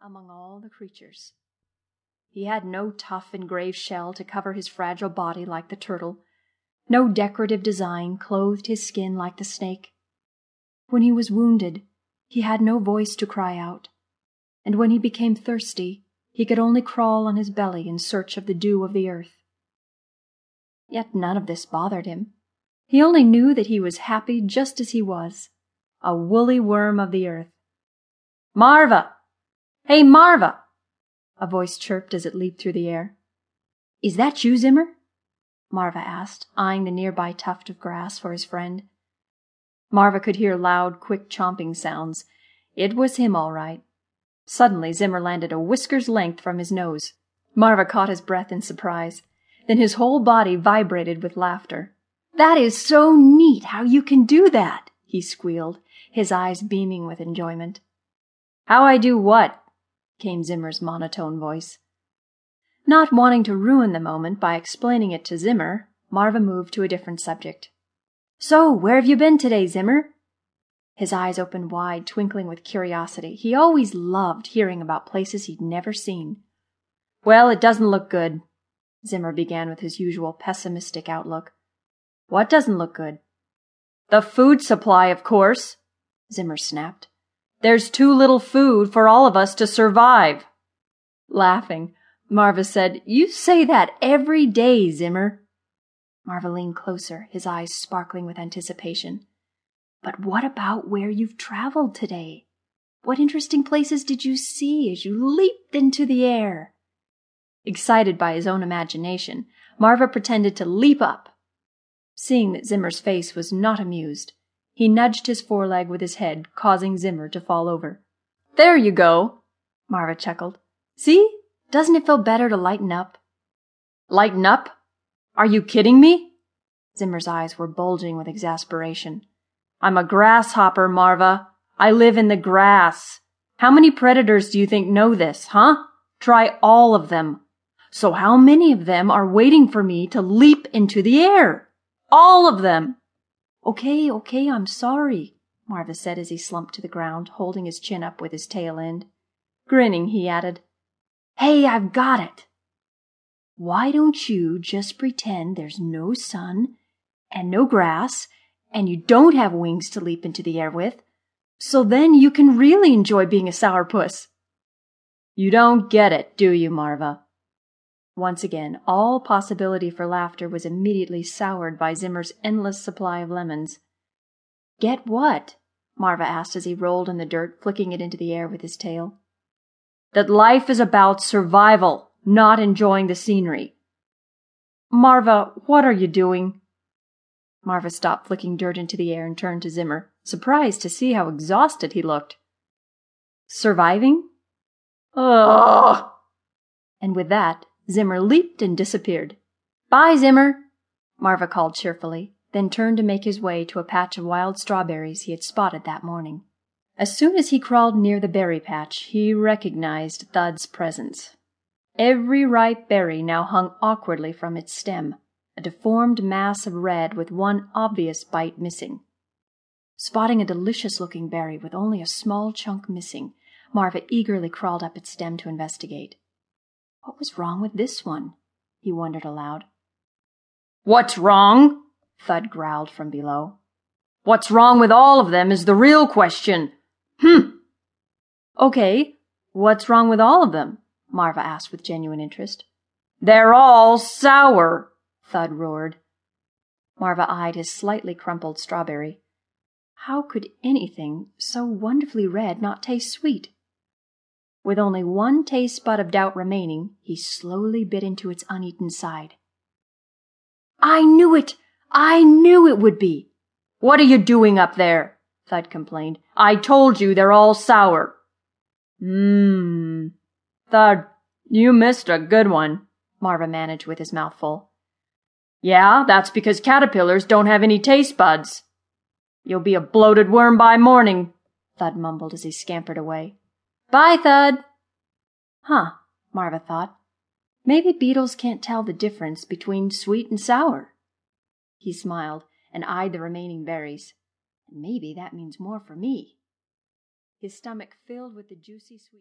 among all the creatures. He had no tough engraved shell to cover his fragile body like the turtle. No decorative design clothed his skin like the snake. When he was wounded, he had no voice to cry out, and when he became thirsty, he could only crawl on his belly in search of the dew of the earth. Yet none of this bothered him. He only knew that he was happy just as he was, a woolly worm of the earth. Marva! Hey, Marva! A voice chirped as it leaped through the air. Is that you, Zimmer? Marva asked, eyeing the nearby tuft of grass for his friend. Marva could hear loud, quick chomping sounds. It was him, all right. Suddenly, Zimmer landed a whisker's length from his nose. Marva caught his breath in surprise. Then his whole body vibrated with laughter. That is so neat how you can do that, he squealed, his eyes beaming with enjoyment. How I do what? Came Zimmer's monotone voice. Not wanting to ruin the moment by explaining it to Zimmer, Marva moved to a different subject. So, where have you been today, Zimmer? His eyes opened wide, twinkling with curiosity. He always loved hearing about places he'd never seen. Well, it doesn't look good. Zimmer began with his usual pessimistic outlook. What doesn't look good? The food supply, of course, Zimmer snapped. There's too little food for all of us to survive. Laughing, Marva said, You say that every day, Zimmer. Marva leaned closer, his eyes sparkling with anticipation. But what about where you've traveled today? What interesting places did you see as you leaped into the air? Excited by his own imagination, Marva pretended to leap up. Seeing that Zimmer's face was not amused, he nudged his foreleg with his head, causing Zimmer to fall over. There you go, Marva chuckled. See? Doesn't it feel better to lighten up? Lighten up? Are you kidding me? Zimmer's eyes were bulging with exasperation. I'm a grasshopper, Marva. I live in the grass. How many predators do you think know this, huh? Try all of them. So how many of them are waiting for me to leap into the air? All of them. Okay, okay, I'm sorry, Marva said as he slumped to the ground, holding his chin up with his tail end. Grinning, he added, Hey, I've got it. Why don't you just pretend there's no sun and no grass and you don't have wings to leap into the air with, so then you can really enjoy being a sourpuss. You don't get it, do you, Marva? Once again, all possibility for laughter was immediately soured by Zimmer's endless supply of lemons. Get what? Marva asked as he rolled in the dirt, flicking it into the air with his tail. That life is about survival, not enjoying the scenery. Marva, what are you doing? Marva stopped flicking dirt into the air and turned to Zimmer, surprised to see how exhausted he looked. Surviving? Ugh! And with that, Zimmer leaped and disappeared. Bye, Zimmer! Marva called cheerfully, then turned to make his way to a patch of wild strawberries he had spotted that morning. As soon as he crawled near the berry patch, he recognized Thud's presence. Every ripe berry now hung awkwardly from its stem, a deformed mass of red with one obvious bite missing. Spotting a delicious looking berry with only a small chunk missing, Marva eagerly crawled up its stem to investigate. What was wrong with this one? he wondered aloud. What's wrong? Thud growled from below. What's wrong with all of them is the real question. Hm. Okay, what's wrong with all of them? Marva asked with genuine interest. They're all sour, Thud roared. Marva eyed his slightly crumpled strawberry. How could anything so wonderfully red not taste sweet? With only one taste bud of doubt remaining, he slowly bit into its uneaten side. I knew it! I knew it would be! What are you doing up there? Thud complained. I told you they're all sour. Mmm. Thud, you missed a good one, Marva managed with his mouth full. Yeah, that's because caterpillars don't have any taste buds. You'll be a bloated worm by morning, Thud mumbled as he scampered away. Bye, Thud. Huh, Marva thought. Maybe beetles can't tell the difference between sweet and sour. He smiled and eyed the remaining berries. Maybe that means more for me. His stomach filled with the juicy sweet.